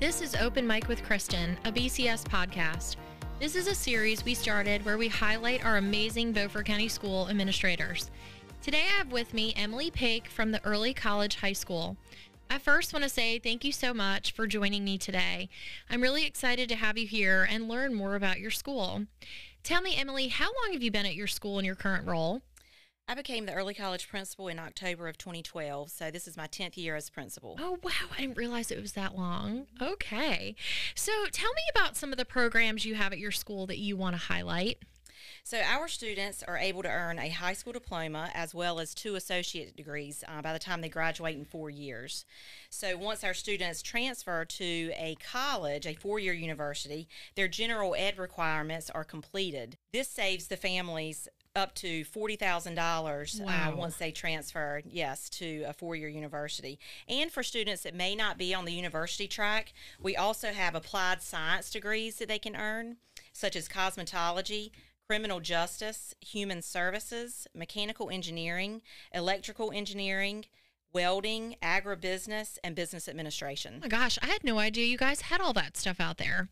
This is Open Mic with Kristen, a BCS podcast. This is a series we started where we highlight our amazing Beaufort County School administrators. Today I have with me Emily Pake from the Early College High School. I first want to say thank you so much for joining me today. I'm really excited to have you here and learn more about your school. Tell me, Emily, how long have you been at your school in your current role? I became the early college principal in October of 2012, so this is my 10th year as principal. Oh, wow. I didn't realize it was that long. Okay. So tell me about some of the programs you have at your school that you want to highlight. So, our students are able to earn a high school diploma as well as two associate degrees uh, by the time they graduate in four years. So, once our students transfer to a college, a four year university, their general ed requirements are completed. This saves the families up to forty thousand uh, dollars Wow. once they transfer, yes, to a four-year university. And for students that may not be on the university track, we also have applied science degrees that they can earn, such as cosmetology, criminal justice, human services, mechanical engineering, electrical engineering, welding, agribusiness, and business administration. Oh my gosh, I had no idea you guys had all that stuff out there.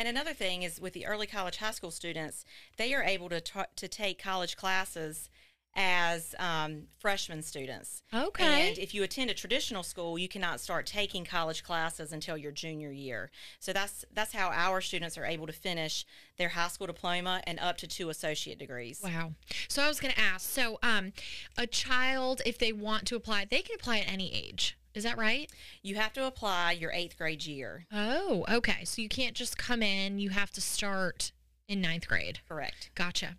And another thing is with the early college high school students, they are able to t- to take college classes as um, freshman students. Okay. And if you attend a traditional school, you cannot start taking college classes until your junior year. So that's that's how our students are able to finish their high school diploma and up to two associate degrees. Wow. So I was going to ask so, um, a child, if they want to apply, they can apply at any age. Is that right? You have to apply your eighth grade year. Oh, okay. So you can't just come in, you have to start in ninth grade. Correct. Gotcha.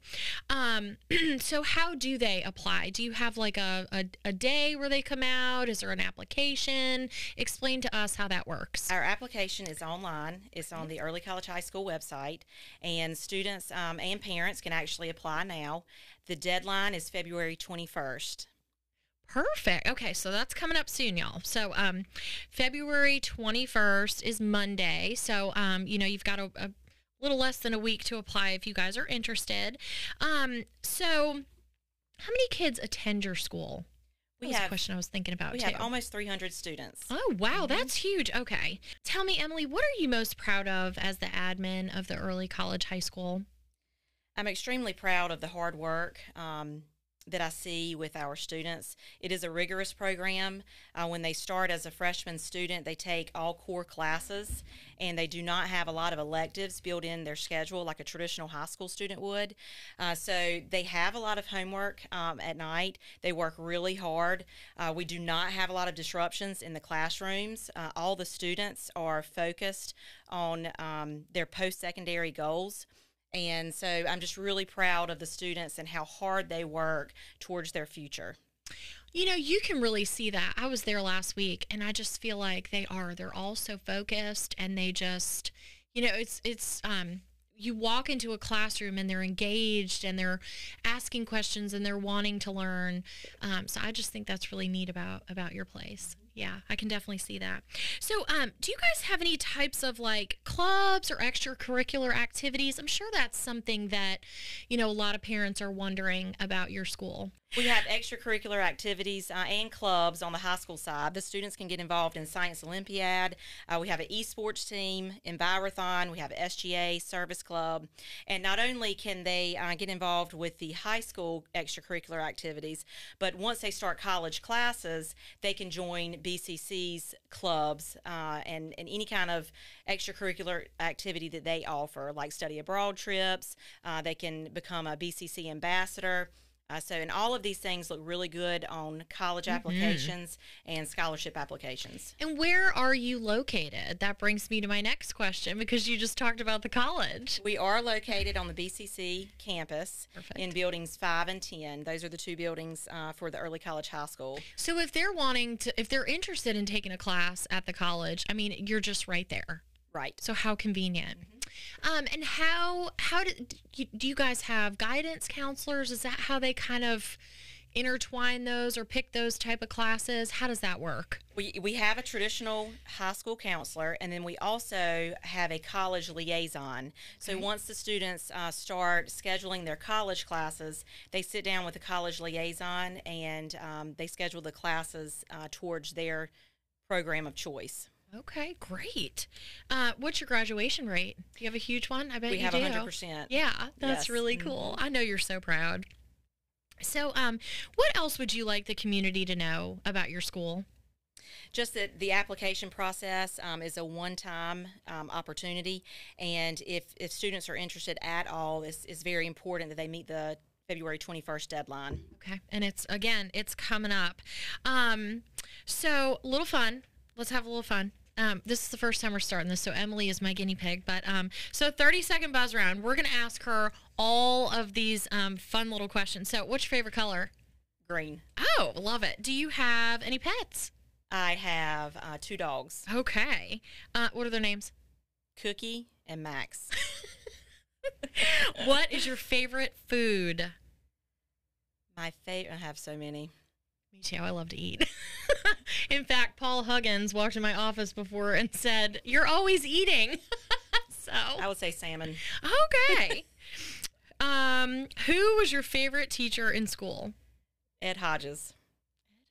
Um, so how do they apply? Do you have like a, a, a day where they come out? Is there an application? Explain to us how that works. Our application is online. It's on the Early College High School website, and students um, and parents can actually apply now. The deadline is February 21st. Perfect. Okay, so that's coming up soon, y'all. So, um, February 21st is Monday. So, um, you know, you've got a, a little less than a week to apply if you guys are interested. Um, so, how many kids attend your school? That We was a question I was thinking about we too. have almost 300 students. Oh, wow, that's huge. Okay. Tell me, Emily, what are you most proud of as the admin of the early college high school? I'm extremely proud of the hard work um, that I see with our students. It is a rigorous program. Uh, when they start as a freshman student, they take all core classes and they do not have a lot of electives built in their schedule like a traditional high school student would. Uh, so they have a lot of homework um, at night. They work really hard. Uh, we do not have a lot of disruptions in the classrooms. Uh, all the students are focused on um, their post secondary goals. And so I'm just really proud of the students and how hard they work towards their future. You know, you can really see that. I was there last week and I just feel like they are. They're all so focused and they just, you know, it's it's um you walk into a classroom and they're engaged and they're asking questions and they're wanting to learn. Um, so I just think that's really neat about about your place. Yeah, I can definitely see that. So, um, do you guys have any types of like clubs or extracurricular activities? I'm sure that's something that, you know, a lot of parents are wondering about your school. We have extracurricular activities uh, and clubs on the high school side. The students can get involved in Science Olympiad. Uh, we have an esports team, Envirothon. We have SGA Service Club. And not only can they uh, get involved with the high school extracurricular activities, but once they start college classes, they can join BCC's clubs uh, and, and any kind of extracurricular activity that they offer, like study abroad trips. Uh, they can become a BCC ambassador. Uh, so, and all of these things look really good on college applications and scholarship applications. And where are you located? That brings me to my next question because you just talked about the college. We are located on the BCC campus Perfect. in buildings five and 10. Those are the two buildings uh, for the early college high school. So if they're wanting to, if they're interested in taking a class at the college, I mean, you're just right there. Right. So how convenient. Um, and how how do you, do you guys have guidance counselors? Is that how they kind of intertwine those or pick those type of classes? How does that work? We, we have a traditional high school counselor, and then we also have a college liaison. So once the students uh, start scheduling their college classes, they sit down with the college liaison and um, they schedule the classes uh, towards their program of choice. Okay, great. Uh, what's your graduation rate? Do you have a huge one? I bet we you have do. 100%. Yeah, that's Yes. really cool. I know you're so proud. So, um, what else would you like the community to know about your school? Just that the application process um, is a one-time um, opportunity, and if if students are interested at all, it's, it's very important that they meet the February 21st deadline. Okay, and it's again, it's coming up. Um, so a little fun. Let's have a little fun. Um, this is the first time we're starting this, so Emily is my guinea pig. But um, so 30 second buzz round. We're gonna ask her all of these um, fun little questions. So, what's your favorite color? Green. Oh, love it. Do you have any pets? I have uh, two dogs, Okay. Uh, what are their names? Cookie and Max. what is your favorite food? My favorite. I have so many. Me too. I love to eat. In fact, Paul Huggins walked in my office before and said, "You're always eating." so I would say salmon. okay. um, who was your favorite teacher in school? Ed Hodges.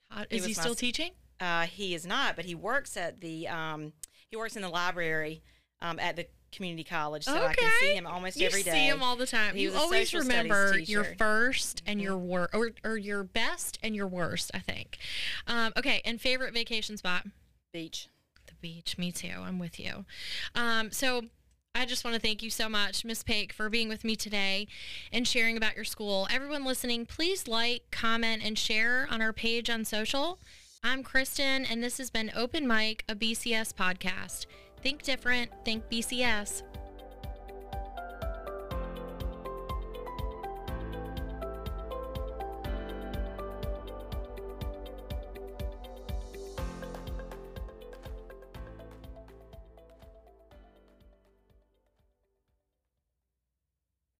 Uh, He Is he my still s- teaching? Uh, he is not, but he works at the um, he works in the library um, at the community college, so I can see him almost every day. You every day. see him all the time. He you always remember your 1st and Mhm. your worst, or, or your best and your worst. I think. Um, okay, and favorite vacation spot. Beach. The beach. Me too. I'm with you. Um, so I just want to thank you so much, Miss Pake, for being with me today and sharing about your school. Everyone listening, please like, comment, and share on our page on social. I'm Kristen, and this has been Open Mic, a BCS podcast. Think different, think BCS.